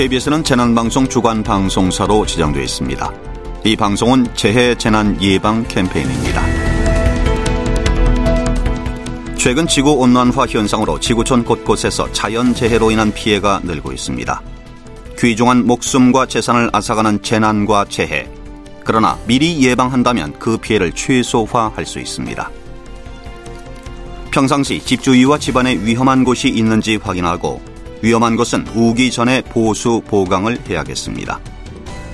KBS는 재난방송 주간 방송사로 지정되어 있습니다. 이 방송은 재해 재난 예방 캠페인입니다. 최근 지구 온난화 현상으로 지구촌 곳곳에서 자연 재해로 인한 피해가 늘고 있습니다. 귀중한 목숨과 재산을 앗아가는 재난과 재해. 그러나 미리 예방한다면 그 피해를 최소화할 수 있습니다. 평상시 집주위와 집안에 위험한 곳이 있는지 확인하고 위험한 곳은 우기 전에 보수 보강을 해야겠습니다.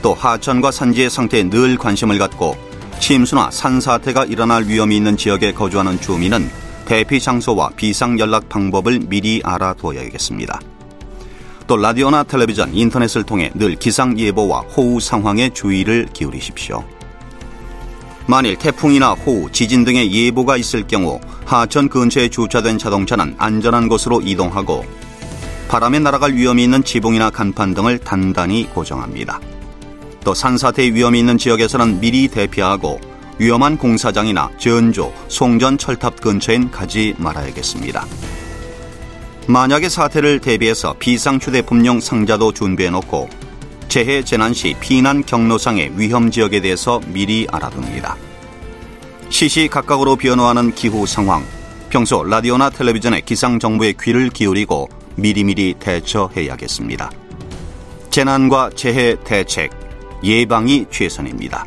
또 하천과 산지의 상태에 늘 관심을 갖고 침수나 산사태가 일어날 위험이 있는 지역에 거주하는 주민은 대피 장소와 비상 연락 방법을 미리 알아둬야겠습니다. 또 라디오나 텔레비전, 인터넷을 통해 늘 기상 예보와 호우 상황에 주의를 기울이십시오. 만일 태풍이나 호우, 지진 등의 예보가 있을 경우 하천 근처에 주차된 자동차는 안전한 곳으로 이동하고 바람에 날아갈 위험이 있는 지붕이나 간판 등을 단단히 고정합니다. 또 산사태 위험이 있는 지역에서는 미리 대피하고 위험한 공사장이나 전조, 송전 철탑 근처엔 가지 말아야겠습니다. 만약의 사태를 대비해서 비상 휴대폰용 상자도 준비해 놓고 재해 재난 시 피난 경로상의 위험 지역에 대해서 미리 알아둡니다. 시시각각으로 변화하는 기후 상황, 평소 라디오나 텔레비전의 기상 정보에 귀를 기울이고 미리미리 대처해야겠습니다. 재난과 재해 대책, 예방이 최선입니다.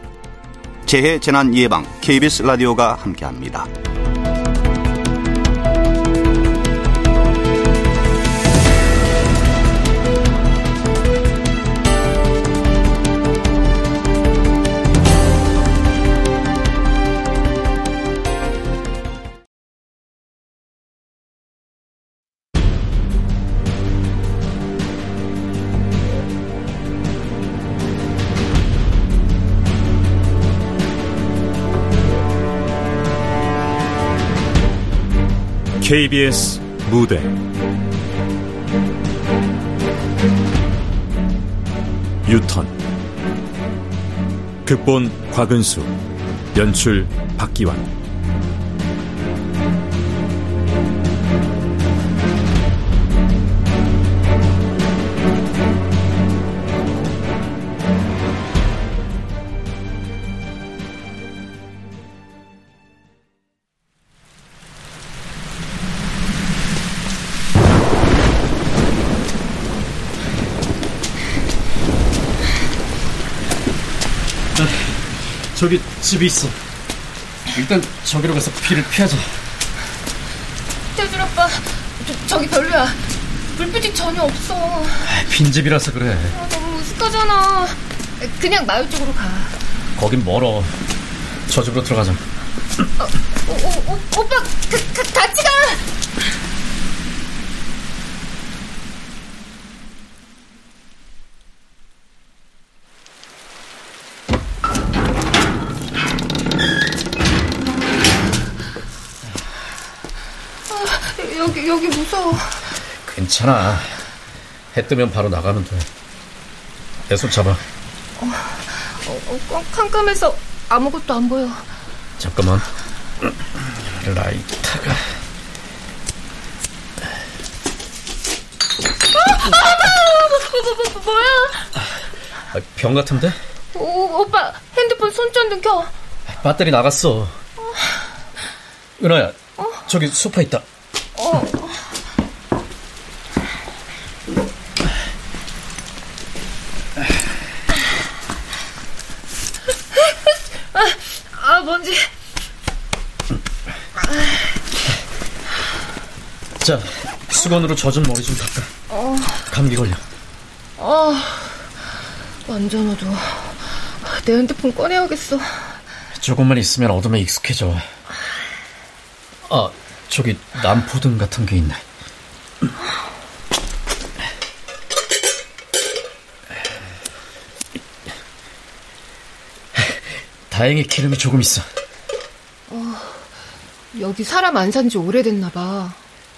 재해 재난 예방 KBS 라디오가 함께합니다. KBS 무대. 유턴. 극본 곽은수. 연출 박기환 저기 집이 있어. 일단 저기로 가서 피를 피하자. 태준 오빠, 저, 기 별로야. 불빛이 전혀 없어. 아, 빈집이라서 그래. 아, 너무 으슥하잖아. 그냥 마을 쪽으로 가. 거긴 멀어. 저 집으로 들어가자. 어, 오, 오, 오, 오빠, 가, 가, 같이 가! 무서워. 괜찮아. 해 뜨면 바로 나가면 돼. 내 손 잡아. 어, 어, 어, 깜깜해서 아무것도 안 보여. 잠깐만. 라이터가. 아, 뭐, 뭐, 뭐, 뭐, 야병 같은데? 오, 오빠, 핸드폰 손전등 켜. 배터리 나갔어. 은하야, 어? 저기 소파 있다. 어. 아, 아, 뭔지. 자, 수건으로 젖은 머리 좀 닦아. 어. 감기 걸려. 어, 완전 어두워. 내 핸드폰 꺼내야겠어. 조금만 있으면 어둠에 익숙해져. 아, 저기 남포등 같은 게 있네. 다행히 기름이 조금 있어. 어, 여기 사람 안 산 지 오래됐나 봐.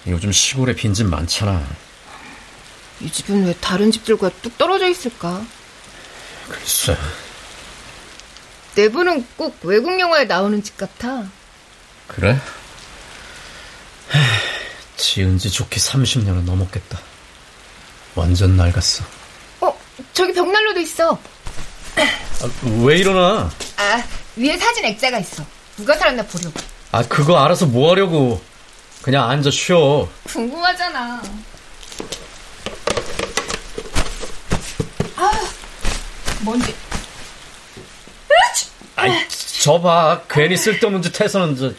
요즘 시골에 빈집 많잖아. 이 집은 왜 다른 집들과 뚝 떨어져 있을까? 글쎄. 내부는 꼭 외국 영화에 나오는 집 같아. 그래? 지은 지 좋게 30년은 넘었겠다. 완전 낡았어. 어? 저기 벽난로도 있어. 아, 왜 일어나? 아, 위에 사진 액자가 있어. 누가 살았나 보려고. 아, 그거 알아서 뭐 하려고. 그냥 앉아 쉬어. 궁금하잖아. 아, 뭔지. 아이, 저봐. 괜히 쓸데없는 짓 해서는 저.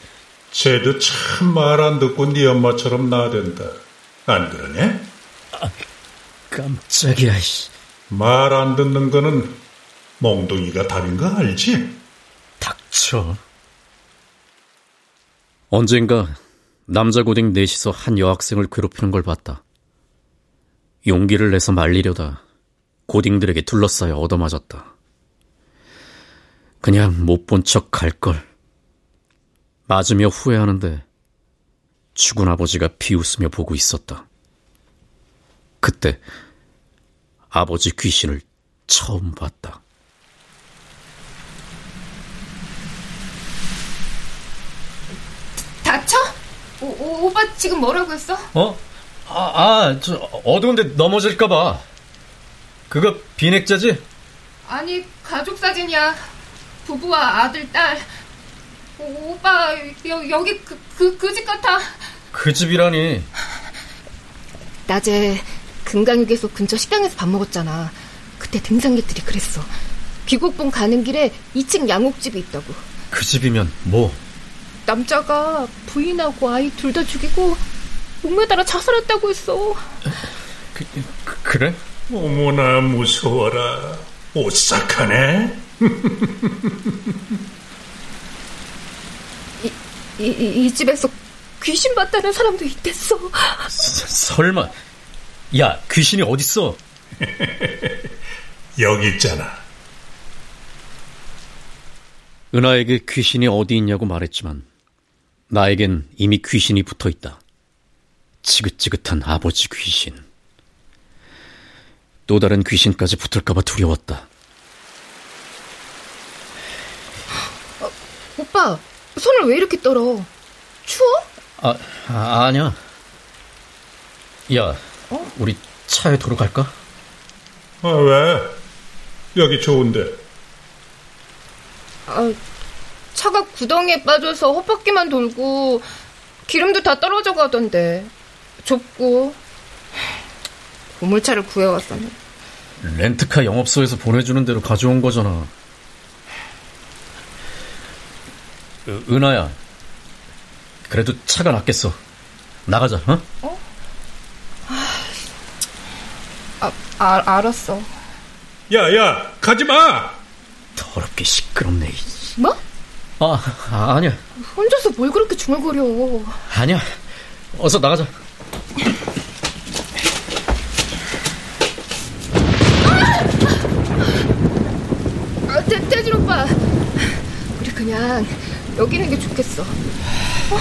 쟤도 참 말 안 듣고 네 엄마처럼 나댄다. 안 그러냐? 깜짝이야, 씨. 말안 듣는 거는 몽둥이가 답인 거 알지? 닥쳐. 언젠가 남자 고딩 넷이서 한 여학생을 괴롭히는 걸 봤다. 용기를 내서 말리려다 고딩들에게 둘러싸여 얻어맞았다. 그냥 못 본 척 갈 걸. 맞으며 후회하는데 죽은 아버지가 비웃으며 보고 있었다. 그때 아버지 귀신을 처음 봤다. 다쳐? 오, 오, 오빠 지금 뭐라고 했어? 어? 아, 아, 저 어두운데 넘어질까봐. 그거 비넥자지? 아니, 가족 사진이야. 부부와 아들, 딸. 오, 오빠, 여, 여기 그, 그, 그 집 같아. 그 집이라니. 낮에 금강휴게소 근처 식당에서 밥 먹었잖아. 그때 등산객들이 그랬어. 귀곡봉 가는 길에 2층 양옥집이 있다고. 그 집이면 뭐? 남자가 부인하고 아이 둘 다 죽이고 목매달아 자살했다고 했어. 그, 그, 그래? 어머나 무서워라. 오싹하네. 이, 이, 이 집에서 귀신 봤다는 사람도 있댔어. 서, 설마. 야, 귀신이 어딨어? 여기 있잖아. 은하에게 귀신이 어디 있냐고 말했지만 나에겐 이미 귀신이 붙어 있다. 지긋지긋한 아버지 귀신. 또 다른 귀신까지 붙을까봐 두려웠다. 어, 오빠, 손을 왜 이렇게 떨어? 추워? 아, 아 아니야. 야, 어? 우리 차에 도로 갈까? 아, 왜? 여기 좋은데. 아, 차가 구덩이에 빠져서 헛바퀴만 돌고 기름도 다 떨어져 가던데 좁고 보물차를 구해왔었네. 렌트카 영업소에서 보내주는 대로 가져온 거잖아. 은하야, 그래도 차가 낫겠어. 나가자, 어? 어? 아, 아, 알았어. 야, 야, 가지 마! 더럽게 시끄럽네. 뭐? 아, 아, 아니야. 혼자서 뭘 그렇게 중얼거려. 아니야. 어서 나가자. 아! 아, 태, 태진 오빠. 우리 그냥 여기 있는 게 좋겠어. 어?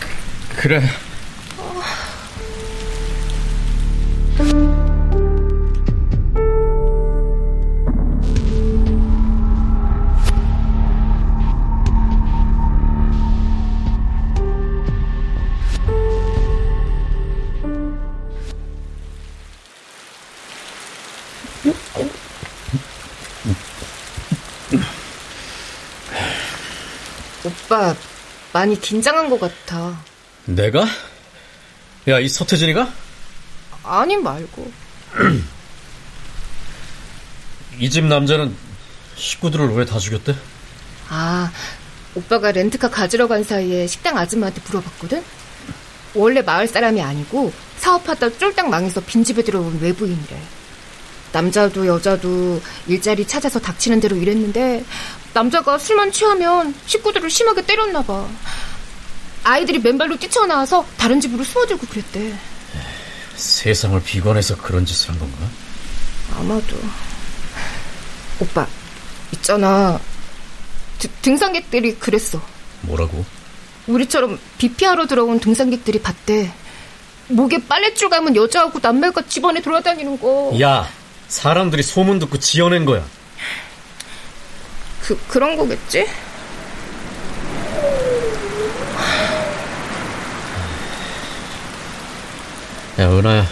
그, 그래. 어. 오빠 많이 긴장한 것 같아. 내가? 야, 이 서태진이가? 아니 말고. 이 집 남자는 식구들을 왜 다 죽였대? 아, 오빠가 렌트카 가지러 간 사이에 식당 아줌마한테 물어봤거든? 원래 마을 사람이 아니고 사업하다 쫄딱 망해서 빈집에 들어온 외부인이래. 남자도 여자도 일자리 찾아서 닥치는 대로 일했는데 남자가 술만 취하면 식구들을 심하게 때렸나 봐. 아이들이 맨발로 뛰쳐나와서 다른 집으로 숨어들고 그랬대. 세상을 비관해서 그런 짓을 한 건가? 아마도. 오빠, 있잖아. 드, 등산객들이 그랬어. 뭐라고? 우리처럼 비피하러 들어온 등산객들이 봤대. 목에 빨랫줄 감은 여자하고 남매가 집안에 돌아다니는 거. 야, 사람들이 소문 듣고 지어낸 거야. 그, 그런 거겠지? 야, 은하야.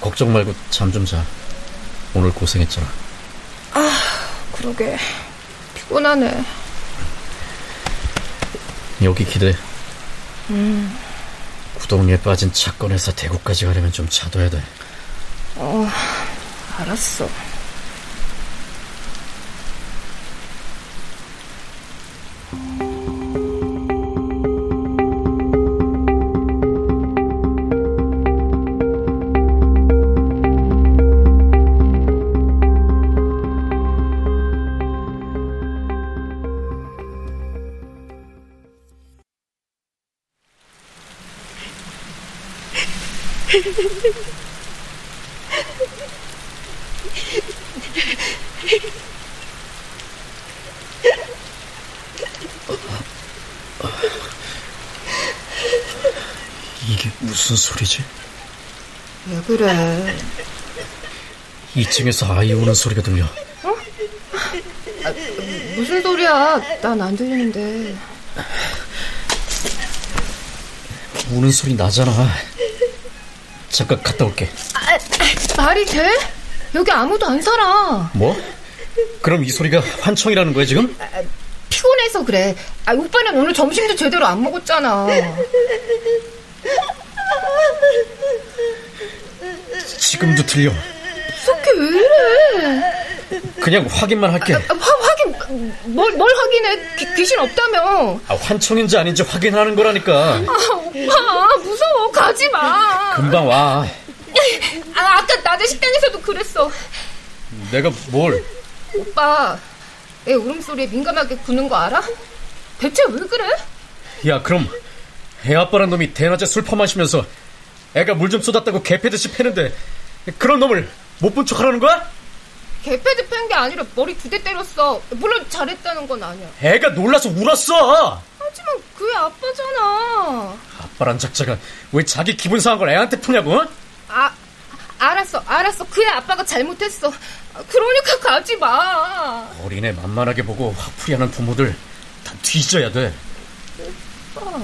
걱정 말고 잠 좀 자. 오늘 고생했잖아. 아, 그러게. 피곤하네. 여기 기대. 음. 구덩이에 빠진 차 꺼내서 대구까지 가려면 좀 차둬야 돼. 어, 알았어. 이게 무슨 소리지? 왜 그래? 2층에서 아이 우는 소리가 들려. 어? 아, 무슨 소리야? 난 안 들리는데. 우는 소리 나잖아. 잠깐 갔다 올게. 아, 말이 돼? 여기 아무도 안 살아. 뭐? 그럼 이 소리가 환청이라는 거야 지금? 아, 피곤해서 그래. 아, 오빠는 오늘 점심도 제대로 안 먹었잖아. 지금도 들려. 석희 왜 이래? 그냥 확인만 할게. 아, 화, 확인 뭘, 뭘 확인해? 귀, 귀신 없다며? 아, 환청인지 아닌지 확인하는 거라니까. 아, 오빠 무서워 가지 마. 금방 와. 아, 아까 낮에 식당에서도 그랬어. 내가 뭘? 오빠 애 울음소리에 민감하게 구는 거 알아? 대체 왜 그래? 야 그럼 애 아빠란 놈이 대낮에 술 퍼마시면서 애가 물 좀 쏟았다고 개패듯이 패는데 그런 놈을 못 본 척하라는 거야? 개패드 팬 게 아니라 머리 두 대 때렸어. 물론 잘했다는 건 아니야. 애가 놀라서 울었어. 하지만 그애 아빠잖아. 아빠란 작자가 왜 자기 기분 상한 걸 애한테 푸냐고? 아, 알았어, 알았어. 그애 아빠가 잘못했어. 그러니까 가지 마. 어린애 만만하게 보고 화풀이하는 부모들 다 뒤져야 돼. 오빠.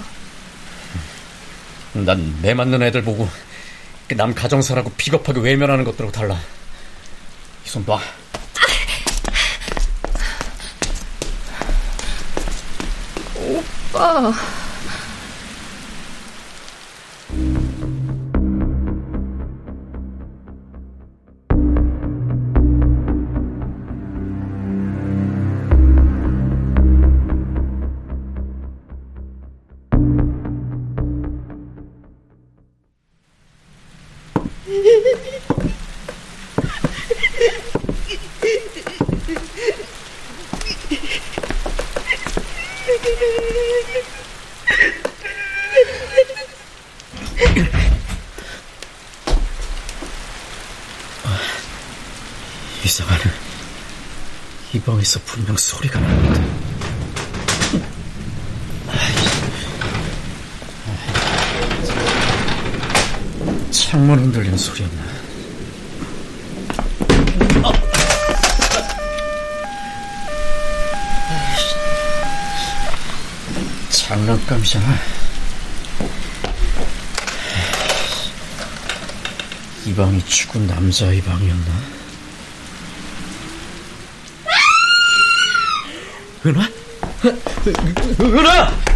난 내 맞는 애들 보고 남 가정사라고 비겁하게 외면하는 것들하고 달라. 이손 놔. 오빠. 죽은 남자의 방이었나? 은하? 은하!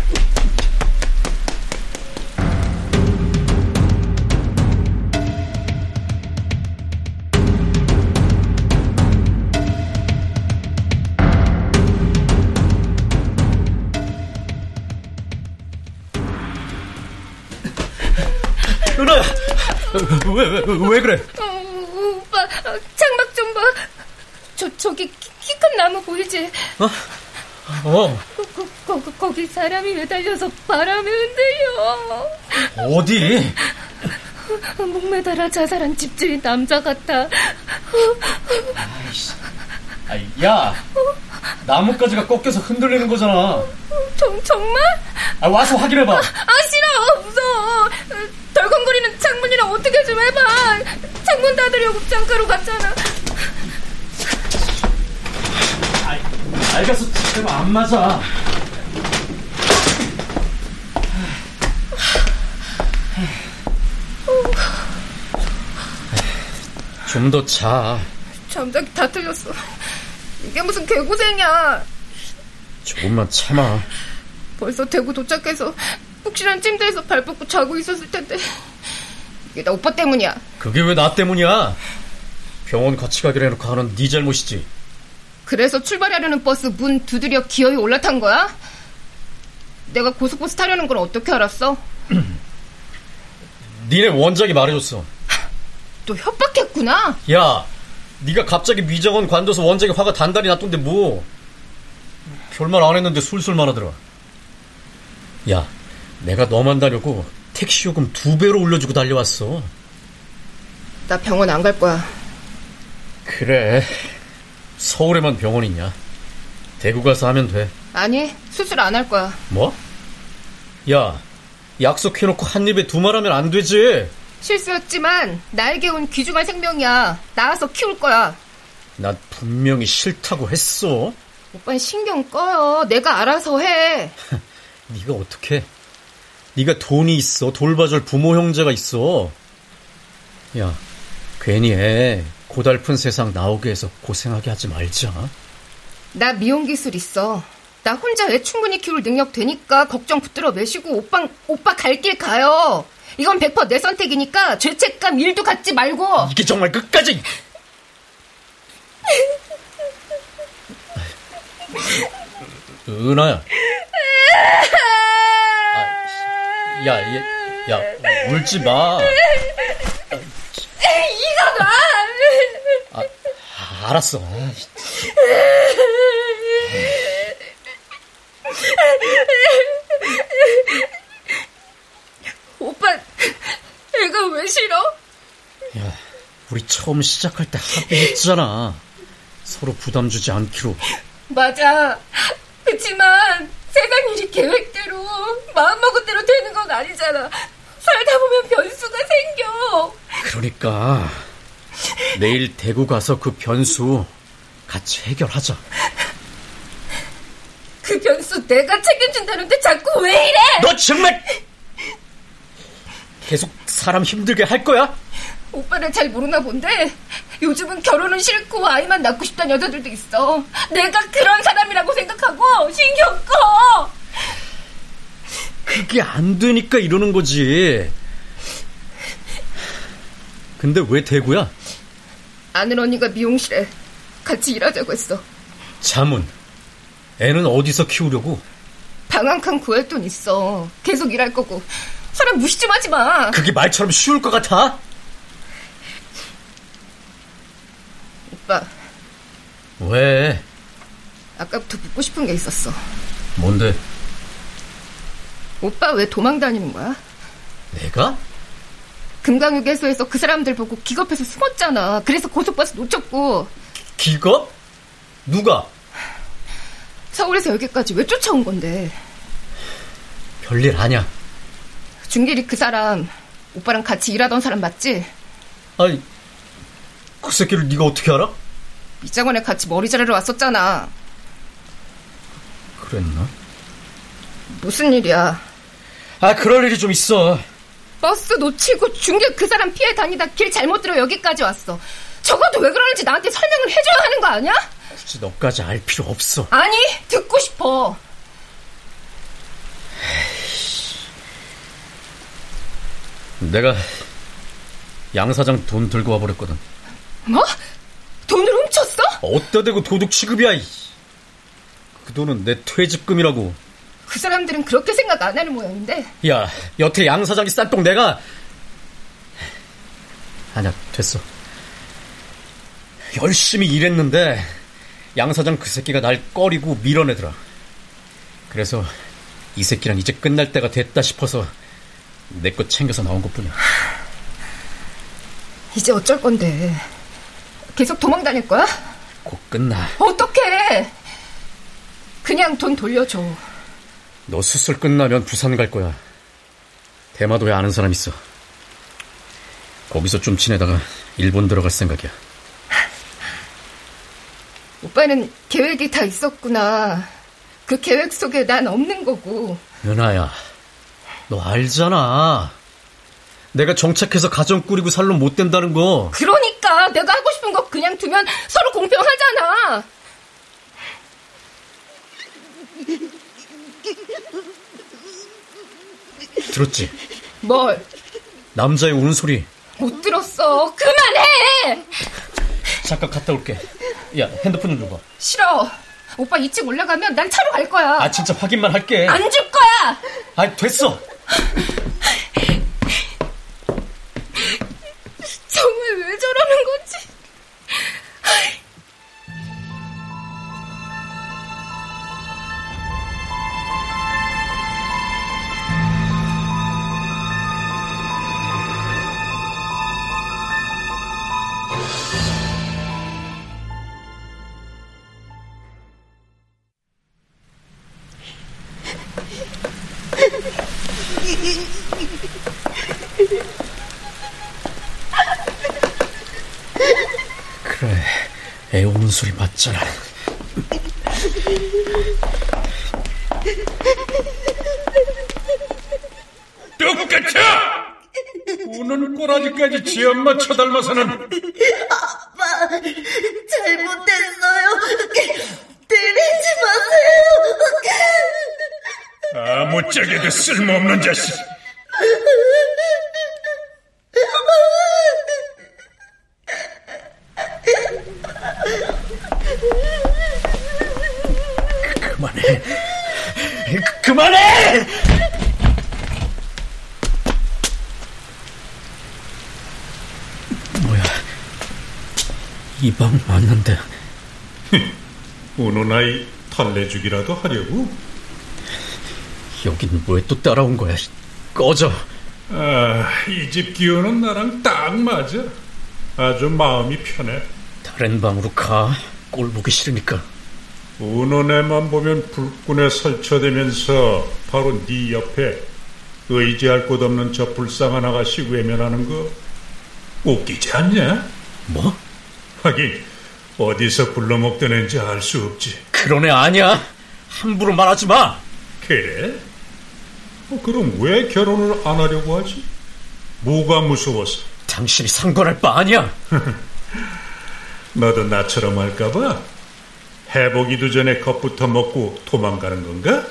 왜, 왜, 왜 그래? 어, 오빠, 장막 좀 봐. 저, 저기 키 큰 나무 보이지? 어? 어. 거, 거, 거, 거, 거기 사람이 매달려서 바람에 흔들려. 어디? 목매달아 자살한 집주인 남자 같아. 아, 야! 나뭇가지가 꺾여서 흔들리는 거잖아. 정, 정말? 아, 와서 확인해봐. 아, 싫어. 무서워. 덜컹거리는 창문이랑 어떻게 좀 해봐. 닫으려고 창가로 갔잖아. 알겠어, 지금 안 맞아. 좀 더 자. 잠자기 다 틀렸어. 이게 무슨 개고생이야. 조금만 참아. 벌써 대구 도착해서 푹신한 침대에서 발 뻗고 자고 있었을 텐데. 이게 다 오빠 때문이야. 그게 왜 나 때문이야? 병원 같이 가기로 해놓고 하는 네 잘못이지. 그래서 출발하려는 버스 문 두드려 기어이 올라탄 거야? 내가 고속버스 타려는 걸 어떻게 알았어? 니네 원장이 말해줬어. 또 협박했구나? 야, 네가 갑자기 미정원 관둬서 원장이 화가 단단히 났던데 뭐. 별말 안 했는데 술술 말하더라. 야, 내가 너만 다려고 택시 요금 두 배로 올려주고 달려왔어. 나 병원 안 갈 거야. 그래. 서울에만 병원 있냐? 대구 가서 하면 돼. 아니, 수술 안 할 거야. 뭐? 야, 약속해놓고 한 입에 두 말 하면 안 되지. 실수였지만 나에게 온 귀중한 생명이야. 나와서 키울 거야. 나 분명히 싫다고 했어. 오빠는 신경 꺼요. 내가 알아서 해. 네가 어떻게? 네가 돈이 있어. 돌봐줄 부모 형제가 있어. 야, 괜히 애 고달픈 세상 나오게 해서 고생하게 하지 말자. 나 미용 기술 있어. 나 혼자 애 충분히 키울 능력 되니까 걱정 붙들어 매시고 오빠 오빠 갈 길 가요. 이건 100%내 선택이니까 죄책감 일도 갖지 말고. 이게 정말 끝까지. 은하야. 아, 야, 야, 야, 울지 마. 이거 놔. 아, 알았어. 오빠 애가 왜 싫어? 야, 우리 처음 시작할 때 합의했잖아. 서로 부담 주지 않기로. 맞아. 그치만 세상 일이 계획대로 마음먹은 대로 되는 건 아니잖아. 살다 보면 변수가 생겨. 그러니까 내일 대구 가서 그 변수 같이 해결하자. 그 변수 내가 책임진다는데 자꾸 왜 이래? 너 정말 계속 사람 힘들게 할 거야? 오빠를 잘 모르나 본데 요즘은 결혼은 싫고 아이만 낳고 싶다는 여자들도 있어. 내가 그런 사람이라고 생각하고 신경 꺼. 그게 안 되니까 이러는 거지. 근데 왜 대구야? 아는 언니가 미용실에 같이 일하자고 했어. 잠은 애는 어디서 키우려고? 방한칸 구할 돈 있어. 계속 일할 거고. 사람 무시 좀 하지 마. 그게 말처럼 쉬울 것 같아? 오빠, 왜? 아까부터 묻고 싶은 게 있었어. 뭔데? 오빠 왜 도망 다니는 거야? 내가? 금강휴게소에서 그 사람들 보고 기겁해서 숨었잖아. 그래서 고속버스 놓쳤고 기겁? 누가? 서울에서 여기까지 왜 쫓아온 건데? 별일 아냐. 중길이 그 사람 오빠랑 같이 일하던 사람 맞지? 아니, 그 새끼를 네가 어떻게 알아? 이장원에 같이 머리 자르러 왔었잖아. 그랬나? 무슨 일이야? 아, 그럴 일이 좀 있어. 버스 놓치고 중길 그 사람 피해 다니다 길 잘못 들어 여기까지 왔어. 적어도 왜 그러는지 나한테 설명을 해줘야 하는 거 아니야? 굳이 너까지 알 필요 없어. 아니, 듣고 싶어. 내가 양 사장 돈 들고 와버렸거든. 뭐? 돈을 훔쳤어? 어디다 대고 도둑 취급이야. 이. 그 돈은 내 퇴직금이라고. 그 사람들은 그렇게 생각 안 하는 모양인데. 야, 여태 양 사장이 싼똥 내가 아니야, 됐어. 열심히 일했는데 양 사장 그 새끼가 날 꺼리고 밀어내더라. 그래서 이 새끼랑 이제 끝날 때가 됐다 싶어서 내거 챙겨서 나온 것뿐이야. 이제 어쩔 건데. 계속 도망 다닐 거야? 곧 끝나. 어떡해! 그냥 돈 돌려줘. 너 수술 끝나면 부산 갈 거야. 대마도에 아는 사람 있어. 거기서 좀 지내다가 일본 들어갈 생각이야. 오빠는 계획이 다 있었구나. 그 계획 속에 난 없는 거고. 연아야, 너 알잖아. 내가 정착해서 가정 꾸리고 살로 못 된다는 거. 그러니까 내가 하고 싶은 거 그냥 두면 서로 공평하잖아. 들었지? 뭘? 남자의 우는 소리. 못 들었어. 그만해! 잠깐 갔다 올게. 야, 핸드폰 좀 줘봐. 싫어. 오빠 2층 올라가면 난 차로 갈 거야. 아, 진짜 확인만 할게. 안 줄 거야! 아, 됐어! 지 엄마 쳐닮아서는 아빠, 잘못했어요. 때리지 마세요. 아무짝에도 쓸모없는 자식. 그만해. 그만해! 이 방 맞는데. 우는 아이 달래주기라도 하려고? 여긴 왜 또 따라온 거야? 꺼져. 아, 이 집 기운은 나랑 딱 맞아. 아주 마음이 편해. 다른 방으로 가. 꼴 보기 싫으니까. 우는 애만 보면 불끈에 설쳐대면서 바로 네 옆에 의지할 곳 없는 저 불쌍한 아가씨 외면하는 거 웃기지 않냐? 뭐? 하긴 어디서 굴러먹던 애인지 알 수 없지. 그런 애 아니야. 함부로 말하지 마. 그래? 어, 그럼 왜 결혼을 안 하려고 하지? 뭐가 무서워서? 당신이 상관할 바 아니야. 너도 나처럼 할까봐? 해보기도 전에 겁부터 먹고 도망가는 건가?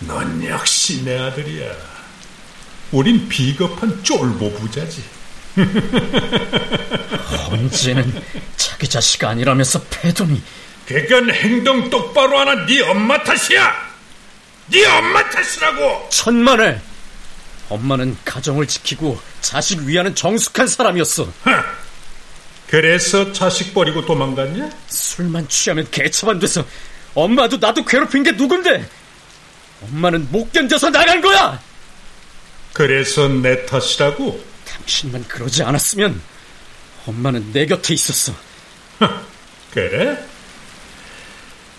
넌 역시 내 아들이야. 우린 비겁한 쫄보 부자지. 언제는 자기 자식 아니라면서 패더니 그건 행동 똑바로 하는 네 엄마 탓이야. 네 엄마 탓이라고. 천만에 엄마는 가정을 지키고 자식 위하는 정숙한 사람이었어. 하, 그래서 자식 버리고 도망갔냐? 술만 취하면 개처만 돼서 엄마도 나도 괴롭힌 게 누군데? 엄마는 못 견뎌서 나간 거야. 그래서 내 탓이라고? 당신만 그러지 않았으면 엄마는 내 곁에 있었어. 하, 그래?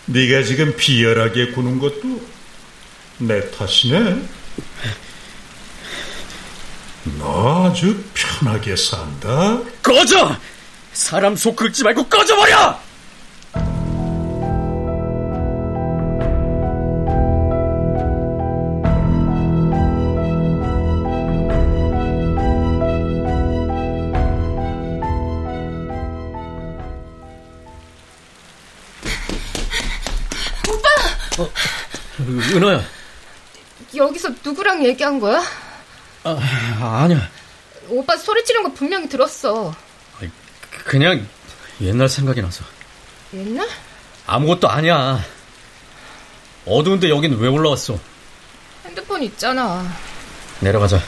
네가 지금 비열하게 구는 것도 내 탓이네. 너 아주 편하게 산다. 꺼져! 사람 속 긁지 말고 꺼져버려! 은하야. 여기서 누구랑 얘기한 거야? 아, 아니야. 오빠 소리 지른 거 분명히 들었어. 그냥 옛날 생각이 나서. 옛날? 아무것도 아니야. 어두운데 여긴 왜 올라왔어? 핸드폰 있잖아. 내려가자.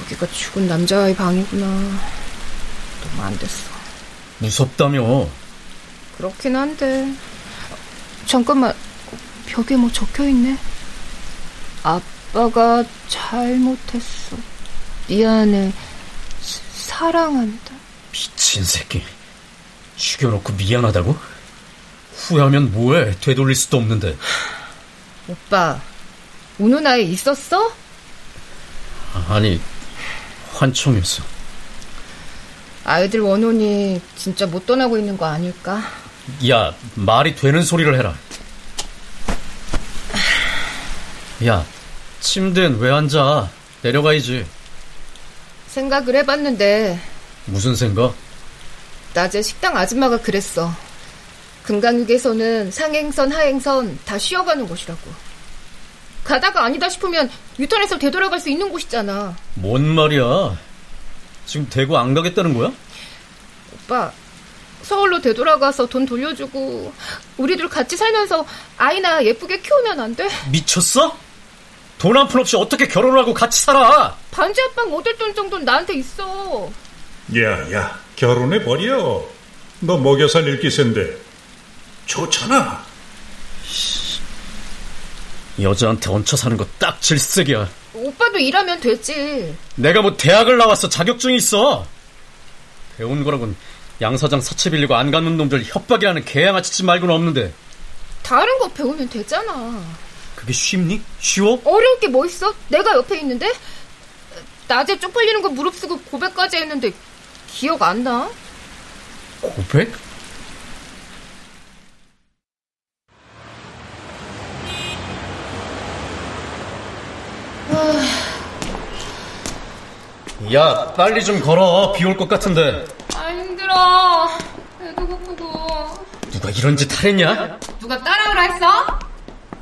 여기가 죽은 남자의 방이구나. 너무 안 됐어. 무섭다며. 그렇긴 한데. 잠깐만. 벽에 뭐 적혀 있네. 아빠가 잘못했어. 미안해. 사랑한다. 미친 새끼. 죽여놓고 미안하다고? 후회하면 뭐해? 되돌릴 수도 없는데. 오빠, 우는 아이 있었어? 아니, 환청이었어. 아이들 원혼이 진짜 못 떠나고 있는 거 아닐까? 야, 말이 되는 소리를 해라. 야, 침대엔 왜 앉아? 내려가야지. 생각을 해봤는데 무슨 생각? 낮에 식당 아줌마가 그랬어. 금강육에서는 상행선, 하행선 다 쉬어가는 곳이라고. 가다가 아니다 싶으면 유턴해서 되돌아갈 수 있는 곳이잖아. 뭔 말이야? 지금 대구 안 가겠다는 거야? 오빠, 서울로 되돌아가서 돈 돌려주고 우리들 같이 살면서 아이나 예쁘게 키우면 안 돼? 미쳤어? 돈 한 푼 없이 어떻게 결혼을 하고 같이 살아? 반지 합방 얻을 돈 정도는 나한테 있어. 야, 야, 결혼해 버려. 너 먹여 살릴 기세인데. 좋잖아. 여자한테 얹혀 사는 거 딱 질색이야. 오빠도 일하면 되지. 내가 뭐 대학을 나왔어 자격증이 있어. 배운 거라곤 양 사장 사채 빌리고 안 가는 놈들 협박이라는 개양아치 짓 말고는 없는데 다른 거 배우면 되잖아. 그게 쉽니? 쉬워? 어려울 게 뭐 있어? 내가 옆에 있는데? 낮에 쪽팔리는 거 무릅쓰고 고백까지 했는데 기억 안 나? 고백? 야, 빨리 좀 걸어. 비 올 것 같은데. 아 힘들어. 배도 고프고. 누가 이런 짓 하랬냐? 누가 따라오라 했어?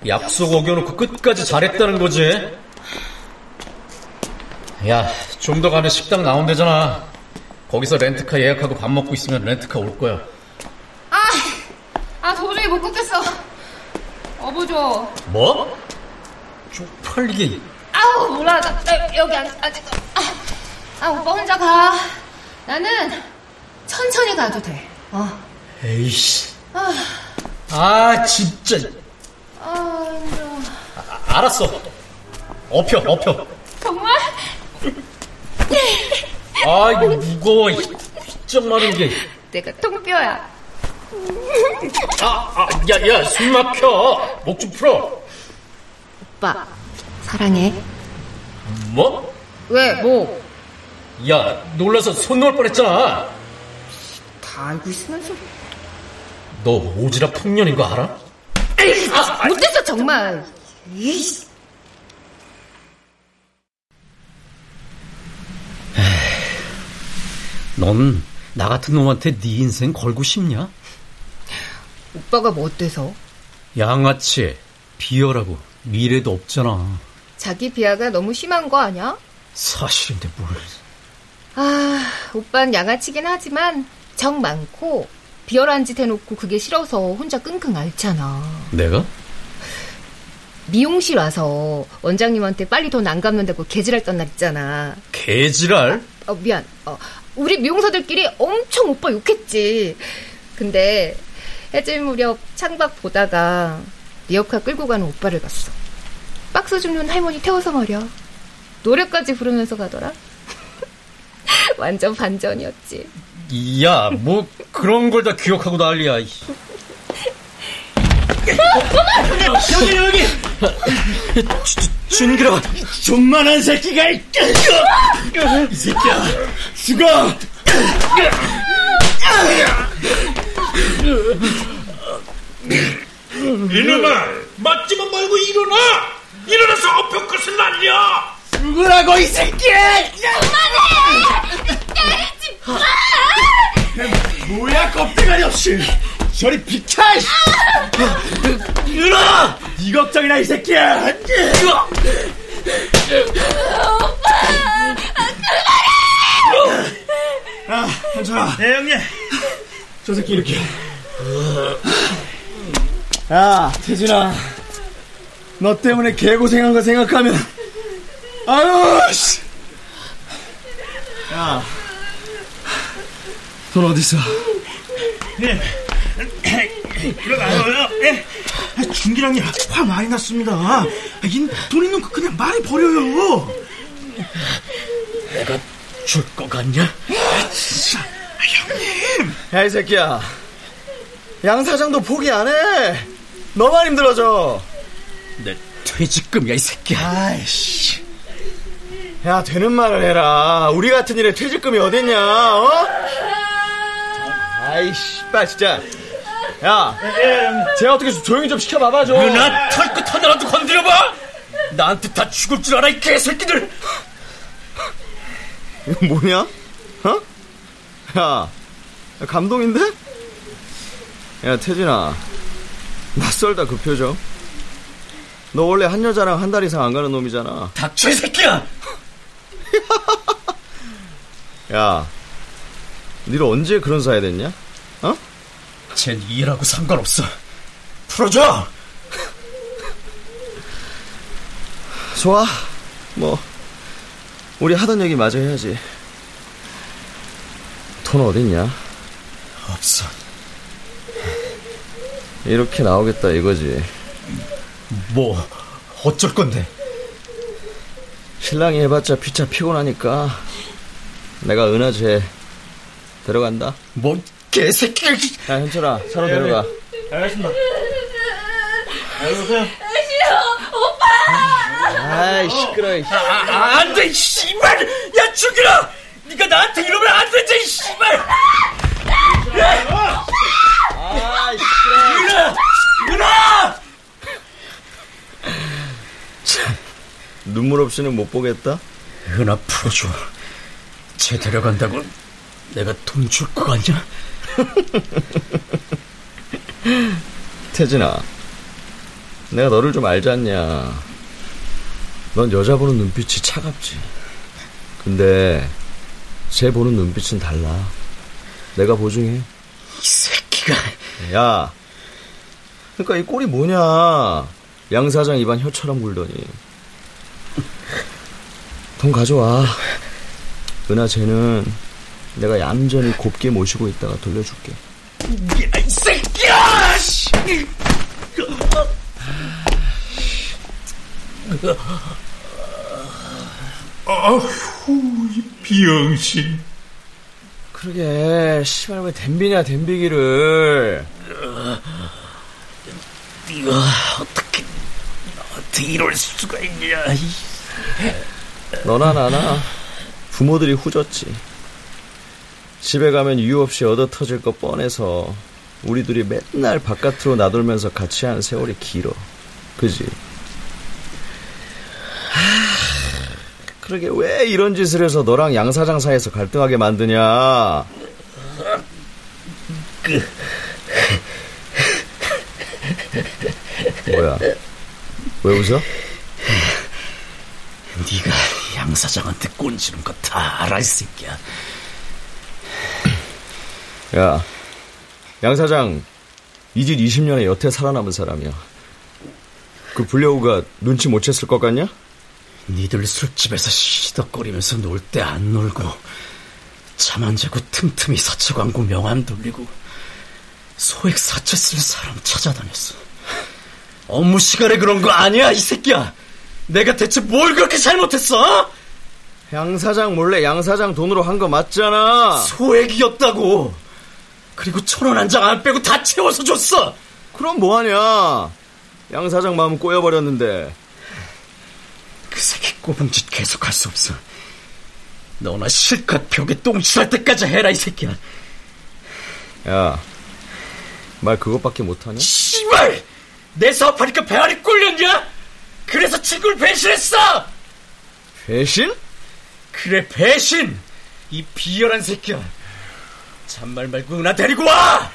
약속 어겨놓고 끝까지 잘했다는 거지. 야, 좀 더 가면 식당 나온대잖아. 거기서 렌트카 예약하고 밥 먹고 있으면 렌트카 올 거야. 아, 아 도저히 못 걷겠어. 어보죠. 뭐? 쪽팔리게. 아우 몰라. 나, 나 여기 안, 아직. 아, 아 오빠 혼자 가. 나는 천천히 가도 돼. 어. 에이씨. 아, 진짜. 아 힘들어. 알았어. 엎혀, 엎혀. 정말? 아, 이거 무거워. 휘쩍 마른 게. 내가 통뼈야. 아, 아, 야, 야, 숨 막혀. 목 좀 풀어. 오빠 사랑해. 뭐? 왜 뭐? 야, 놀라서 손 놓을 뻔했잖아. 다 알고 있으면서. 너 오지랖 풍년인 거 알아? 아, 못됐어 정말. 이씨. 넌나 같은 놈한테 네 인생 걸고 싶냐? 오빠가 뭐 어때서? 양아치, 비열하고 미래도 없잖아. 자기 비하가 너무 심한 거 아니야? 사실인데 뭘. 아, 오빤 양아치긴 하지만 정 많고 비열한 짓 해놓고 그게 싫어서 혼자 끙끙 앓잖아. 내가? 미용실 와서 원장님한테 빨리 돈 안 갚는다고 개질했던 날 있잖아. 개지랄? 어, 미안. 어, 우리 미용사들끼리 엄청 오빠 욕했지. 근데 해질 무렵 창밖 보다가 리어카 끌고 가는 오빠를 봤어. 박스 줍는 할머니 태워서 말이야. 노래까지 부르면서 가더라. 완전 반전이었지. 야, 뭐 그런 걸 다 기억하고 난리야. 이. 여기 여기 준기라, 존만한 새끼가 이이 새끼야 죽어 이놈아, 맞지만 말고 일어나! 일어나서 엎혀 것을 날려! 죽으라고 이 새끼야 뭐야 껍데가리 없이 저리 비켜. 일어나 네 걱정이나 이 새끼야 아, 괜찮아. 네, 형님. 저 새끼 이렇게. 야, 태진아. 너 때문에 개고생한 거 생각하면, 아유, 씨. 야. 돈 어딨어? 일어나요. 예. 준기랑이 화 많이 났습니다. 이돈 있는 거 그냥 많이 버려요. 내가 줄 것 같냐? 야, 이 새끼야. 양 사장도 포기 안 해. 너만 힘들어져. 내 퇴직금이야 이 새끼야. 아이씨. 야, 되는 말을 해라. 우리 같은 일에 퇴직금이 어딨냐, 어? 아이씨, 빠 진짜. 야, 쟤 어떻게 좀 조용히 좀 시켜봐봐, 좀. 누나 털끝 하나라도 건드려봐. 나한테 다 죽을 줄 알아, 이 개새끼들! 이거 뭐냐? 어? 야, 감동인데? 야, 태진아. 낯설다, 그 표정. 너 원래 한 여자랑 한 달 이상 안 가는 놈이잖아. 닥쳐, 이 새끼야! 야, 니를 언제 그런 사이 됐냐? 어? 쟨 일하고 상관없어. 풀어줘! 좋아. 뭐, 우리 하던 얘기 마저 해야지. 돈 어딨냐? 없어. 이렇게 나오겠다 이거지. 뭐, 어쩔 건데? 신랑이 해봤자 피차 피곤하니까 내가 은하제 데려간다. 뭐, 개새끼! 야, 현철아, 차로 데려가. 알겠습니다. 안녕하세요. 아이, 시끄러, 이 아, 아, 안 돼, 씨발! 야, 죽이라! 네가 나한테 이러면 안 되지, 이 씨발! 아이, 시끄러. 은하! 은하! 눈물 없이는 못 보겠다? 은하 풀어줘. 쟤 데려간다고 내가 돈 줄 거 같냐? 태진아, 내가 너를 좀 알지 않냐. 넌 여자 보는 눈빛이 차갑지. 근데 쟤 보는 눈빛은 달라. 내가 보증해. 이 새끼가. 야, 그러니까 이 꼴이 뭐냐? 양 사장 입안 혀처럼 굴더니. 돈 가져와. 은하 쟤는 내가 얌전히 곱게 모시고 있다가 돌려줄게. 야, 이 새끼야! 씨! 아휴, 이 비영신. 그러게, 씨발 왜 댐비냐 댐비기를. 네가 어떻게 나한테 이럴 수가 있냐? 이 너나 나나 부모들이 후졌지. 집에 가면 이유 없이 얻어 터질 거 뻔해서 우리 둘이 맨날 바깥으로 나돌면서 같이 한 세월이 길어. 그지? 하, 그러게 왜 이런 짓을 해서 너랑 양 사장 사이에서 갈등하게 만드냐? 뭐야? 왜 웃어? 네가 양 사장한테 꼰지는 거 다 알아, 이 새끼야. 야, 양 사장 이 집 20년에 여태 살아남은 사람이야. 그 불려우가 눈치 못 챘을 것 같냐? 니들 술집에서 시덕거리면서 놀 때 안 놀고 잠 안 자고 틈틈이 사채 광고 명함 돌리고 소액 사채 쓸 사람 찾아다녔어. 업무 시간에 그런 거 아니야, 이 새끼야. 내가 대체 뭘 그렇게 잘못했어? 양 사장 몰래 양 사장 돈으로 한 거 맞잖아. 소액이었다고. 그리고 천 원 한 장 안 빼고 다 채워서 줬어. 그럼 뭐하냐? 양 사장 마음 꼬여버렸는데. 그 새끼 꼽은 짓 계속 할 수 없어. 너나 실컷 벽에 똥칠할 때까지 해라, 이 새끼야. 야, 말 그것밖에 못하냐? 씨발! 내 사업하니까 배알이 꼴렸냐? 그래서 친구를 배신했어! 배신? 그래, 배신! 이 비열한 새끼야. 잔말 말고 은하 데리고 와!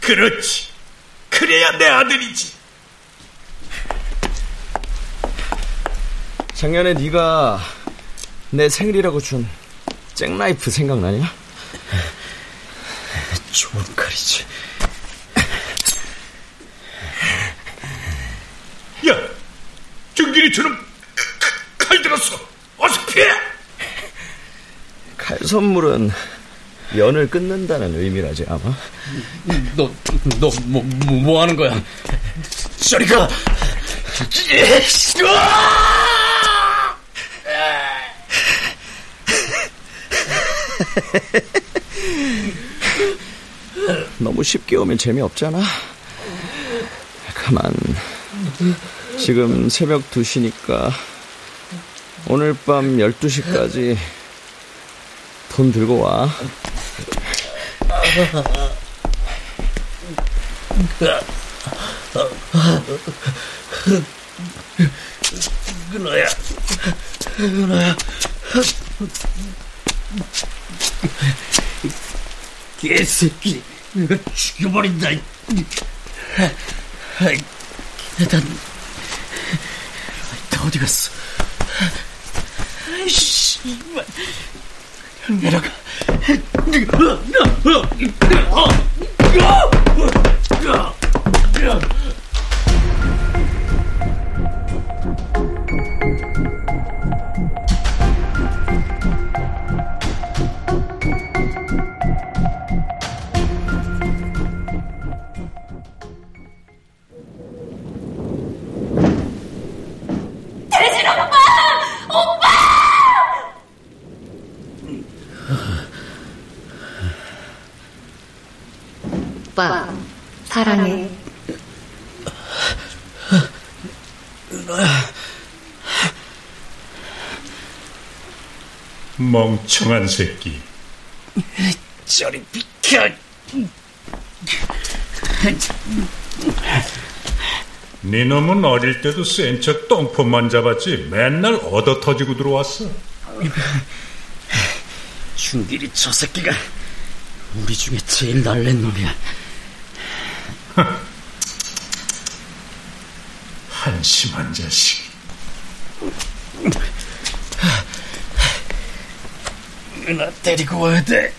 그렇지. 그래야 내 아들이지. 작년에 네가 내 생일이라고 준 잭나이프 생각나냐? 좋은 칼이지. 야, 정진이처럼 칼 들었어. 어서 피해. 칼 선물은 연을 끊는다는 의미라지 아마. 너, 너, 뭐, 뭐, 뭐 하는 거야? 저리 가! 너무 쉽게 오면 재미없잖아. 가만. 지금 새벽 2시니까 오늘 밤 12시까지 돈 들고 와. 은하야, 은하야. 개새끼, 내가 죽여버린다. 난, 나 어디 갔어? 아이씨, 내려가. 오빠, 사랑해. 멍청한 새끼. 저리 비켜. 네 놈은 어릴 때도 센 척 똥폼만 잡았지 맨날 얻어 터지고 들어왔어. 준길이 저 새끼가 우리 중에 제일 날랜 놈이야. 한심한 자식. 은하 데리고 와야 돼.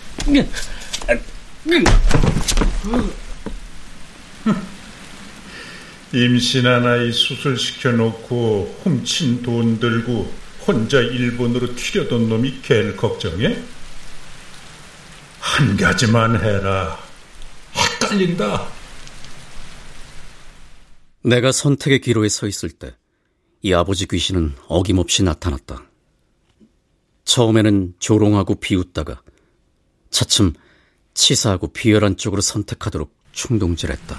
임신한 아이 수술시켜 놓고 훔친 돈 들고 혼자 일본으로 튀려던 놈이 걔를 걱정해? 한 가지만 해라. 헷갈린다. 내가 선택의 기로에 서 있을 때 이 아버지 귀신은 어김없이 나타났다. 처음에는 조롱하고 비웃다가 차츰 치사하고 비열한 쪽으로 선택하도록 충동질했다.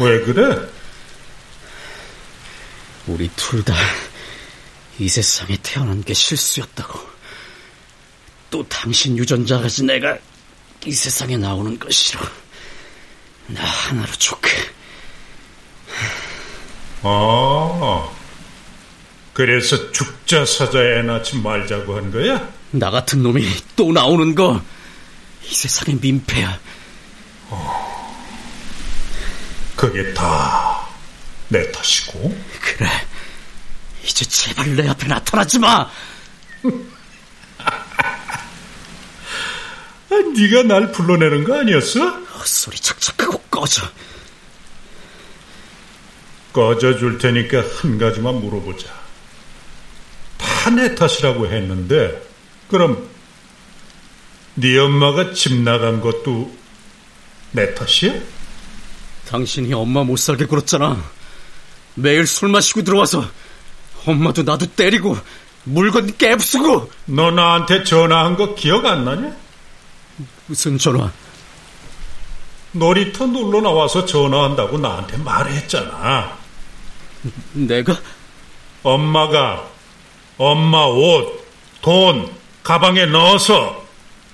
왜 그래? 우리 둘 다 이 세상에 태어난 게 실수였다고. 또 당신 유전자가지 내가 이 세상에 나오는 거 싫어. 나 하나로 좋게. 아, 그래서 죽자 사자 애 낳지 말자고 한 거야? 나 같은 놈이 또 나오는 거 이 세상의 민폐야. 그게 다 내 탓이고? 그래. 이제 제발 내 앞에 나타나지 마. 아, 네가 날 불러내는 거 아니었어? 헛소리 착착하고 꺼져. 꺼져줄 테니까 한 가지만 물어보자. 다 내 탓이라고 했는데 그럼 네 엄마가 집 나간 것도 내 탓이야? 당신이 엄마 못 살게 굴었잖아. 매일 술 마시고 들어와서 엄마도 나도 때리고 물건 깨부수고 너 나한테 전화한 거 기억 안 나냐? 무슨 전화? 놀이터 놀러 나와서 전화한다고 나한테 말했잖아. 내가? 엄마가 엄마 옷, 돈, 가방에 넣어서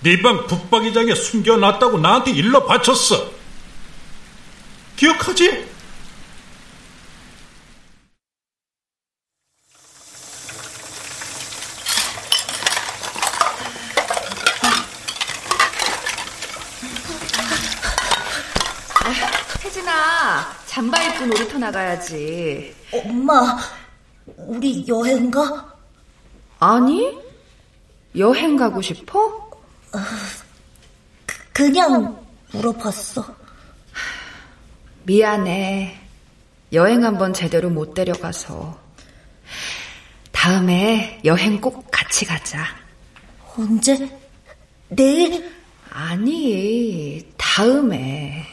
네 방 붙박이장에 숨겨놨다고 나한테 일러 바쳤어. 기억하지? 혜진아, 잠바 입고 놀이터 나가야지. 엄마, 우리 여행 가? 아니? 여행 가고 싶어? 그냥 물어봤어. 미안해. 여행 한번 제대로 못 데려가서. 다음에 여행 꼭 같이 가자. 언제? 내일? 아니, 다음에.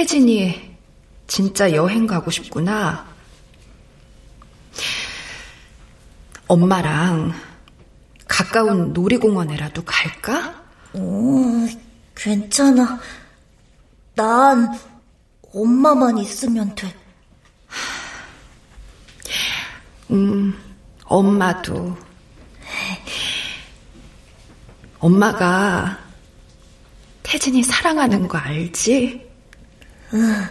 태진이 진짜 여행 가고 싶구나. 엄마랑 가까운 놀이공원에라도 갈까? 어, 괜찮아. 난 엄마만 있으면 돼. 음, 엄마도. 엄마가 태진이 사랑하는 거 알지? 응.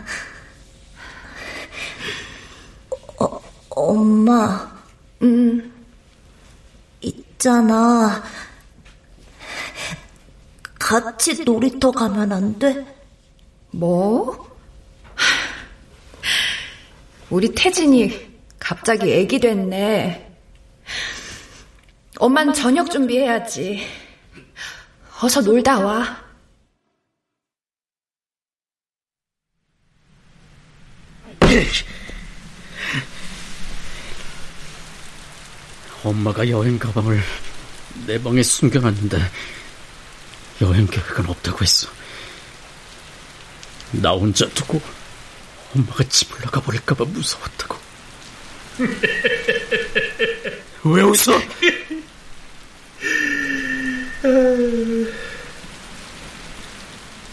어, 엄마. 응. 있잖아. 같이 놀이터 가면 안 돼? 뭐? 우리 태진이 갑자기 애기 됐네. 엄만 저녁 준비해야지. 어서 놀다 와. 엄마가 여행 가방을 내 방에 숨겨놨는데 여행 계획은 없다고 했어. 나 혼자 두고 엄마가 집을 나가 버릴까봐 무서웠다고. 왜 웃어?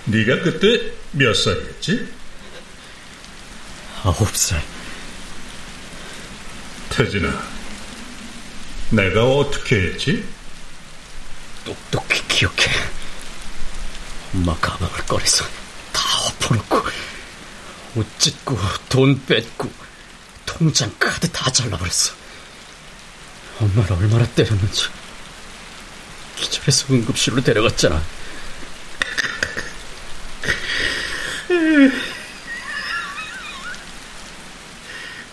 네가 그때 몇 살이었지? 아홉 살. 태진아, 내가 어떻게 했지? 똑똑히 기억해. 엄마 가방을 꺼내서 다 엎어놓고 옷 찢고 돈 뺏고 통장 카드 다 잘라버렸어. 엄마를 얼마나 때렸는지 기절해서 응급실로 데려갔잖아.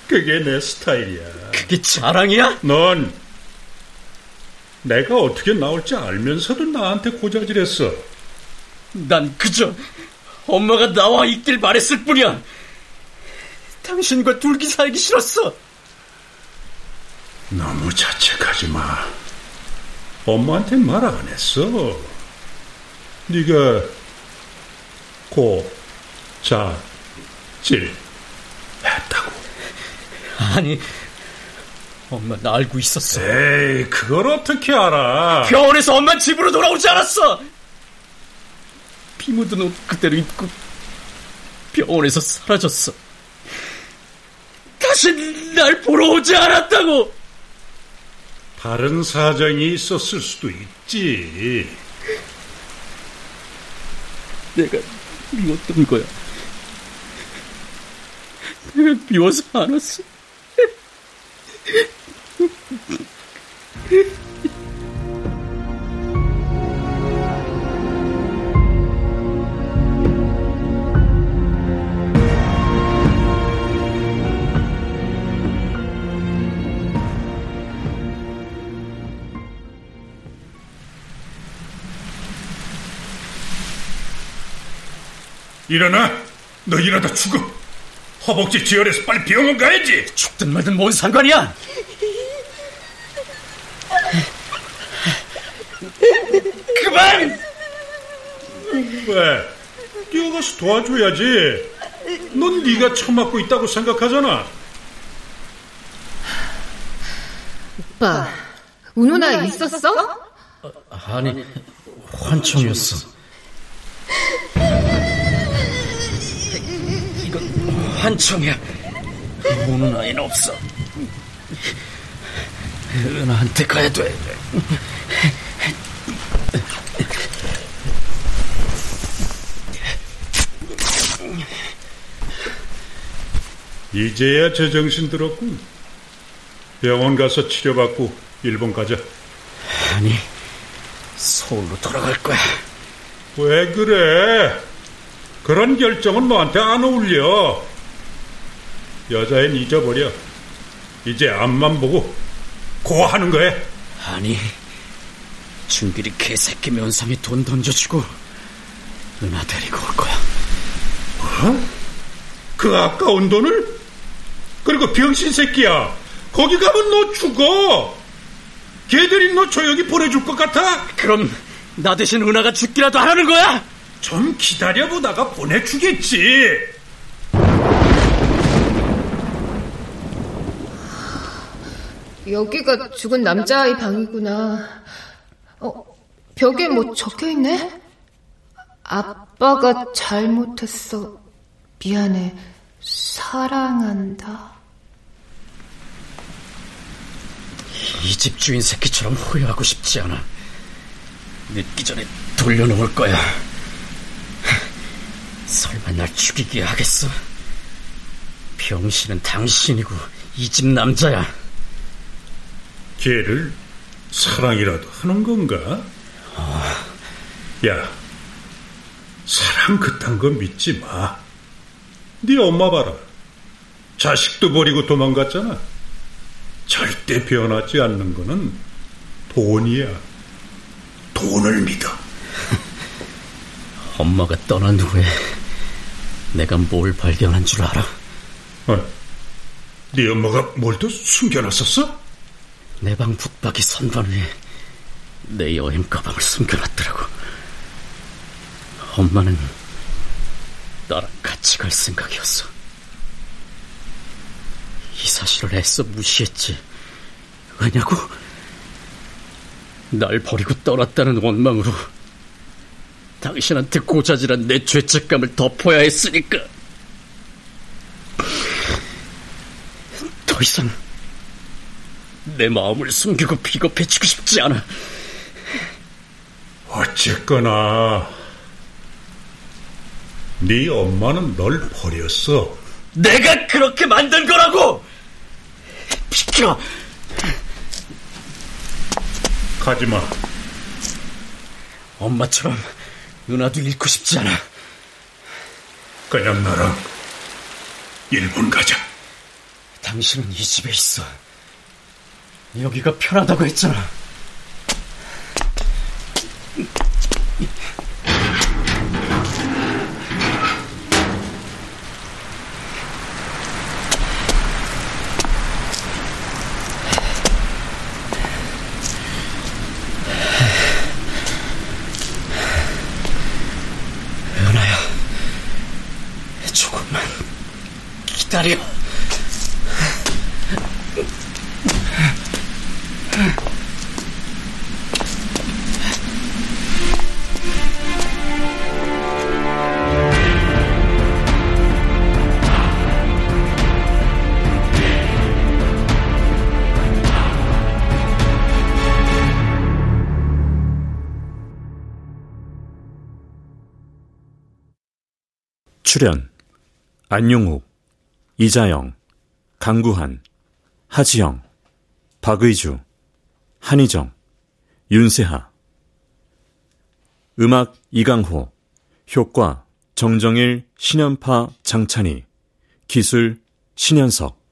그게 내 스타일이야. 그게 자랑이야? 넌 내가 어떻게 나올지 알면서도 나한테 고자질했어. 난 그저 엄마가 나와 있길 바랬을 뿐이야. 당신과 둘기 살기 싫었어. 너무 자책하지 마. 엄마한테 말 안 했어. 네가 고, 자, 질 했다고. 아니, 엄마 나 알고 있었어. 에이, 그걸 어떻게 알아? 병원에서 엄마 집으로 돌아오지 않았어. 피 묻은 옷 그대로 입고 병원에서 사라졌어. 다시 날 보러 오지 않았다고. 다른 사정이 있었을 수도 있지. 내가 미웠던 거야. 내가 미워서 안 왔어. 일어나! 너 이러다 죽어! 허벅지 지혈해서 빨리 병원 가야지! 죽든 말든 뭔 상관이야! 그만! 왜? 뛰어가서 도와줘야지. 넌 네가 처맞고 있다고 생각하잖아. 오빠, 운우나 있었어? 아 니, 환청이었어. 이건 환청이야. 우는 아이는 없어. 은하한테 가야 돼. 이제야 제정신 들었군. 병원 가서 치료받고 일본 가자. 아니, 서울로 돌아갈 거야. 왜 그래? 그런 결정은 너한테 안 어울려. 여자엔 잊어버려. 이제 앞만 보고 고하는 거야. 아니, 준길이 개새끼 면상에 돈 던져주고 은하 데리고 올 거야. 뭐? 그 아까운 돈을? 그리고 병신 새끼야. 거기 가면 너 죽어. 걔들이 너 조용히 보내줄 것 같아? 그럼 나 대신 은하가 죽기라도 하라는 거야? 좀 기다려보다가 보내주겠지. 여기가 죽은 남자아이 방이구나. 어, 벽에 뭐 적혀 있네? 아빠가 잘못했어. 미안해. 사랑한다. 이 집 주인 새끼처럼 후회하고 싶지 않아. 늦기 전에 돌려놓을 거야. 설마 날 죽이게 하겠어? 병신은 당신이고 이 집 남자야. 걔를 사랑이라도 하는 건가? 어... 야, 사랑 그딴 거 믿지 마. 네 엄마 봐라. 자식도 버리고 도망갔잖아. 절대 변하지 않는 거는 돈이야. 돈을 믿어. 엄마가 떠난 후에 내가 뭘 발견한 줄 알아? 어, 네 엄마가 뭘 또 숨겨놨었어? 내 방 북박이 선반 위에 내 여행 가방을 숨겨놨더라고. 엄마는 나랑 같이 갈 생각이었어. 이 사실을 애써 무시했지. 왜냐고? 날 버리고 떠났다는 원망으로 당신한테 고자질한 내 죄책감을 덮어야 했으니까. 더 이상 내 마음을 숨기고 비겁해지고 싶지 않아. 어쨌거나 네 엄마는 널 버렸어. 내가 그렇게 만든 거라고! 비켜! 가지마. 엄마처럼 누나도 잃고 싶지 않아. 그냥 나랑 일본 가자. 당신은 이 집에 있어. 여기가 편하다고 했잖아. 출연 안용욱, 이자영, 강구한, 하지영, 박의주, 한희정, 윤세하. 음악 이강호 효과 정정일, 신연파, 장찬희 기술 신현석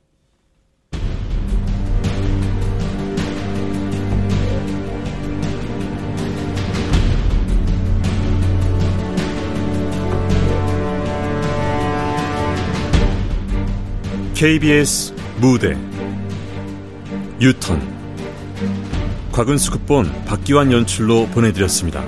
KBS 무대 유턴 곽은수 극본 박기환 연출로 보내드렸습니다.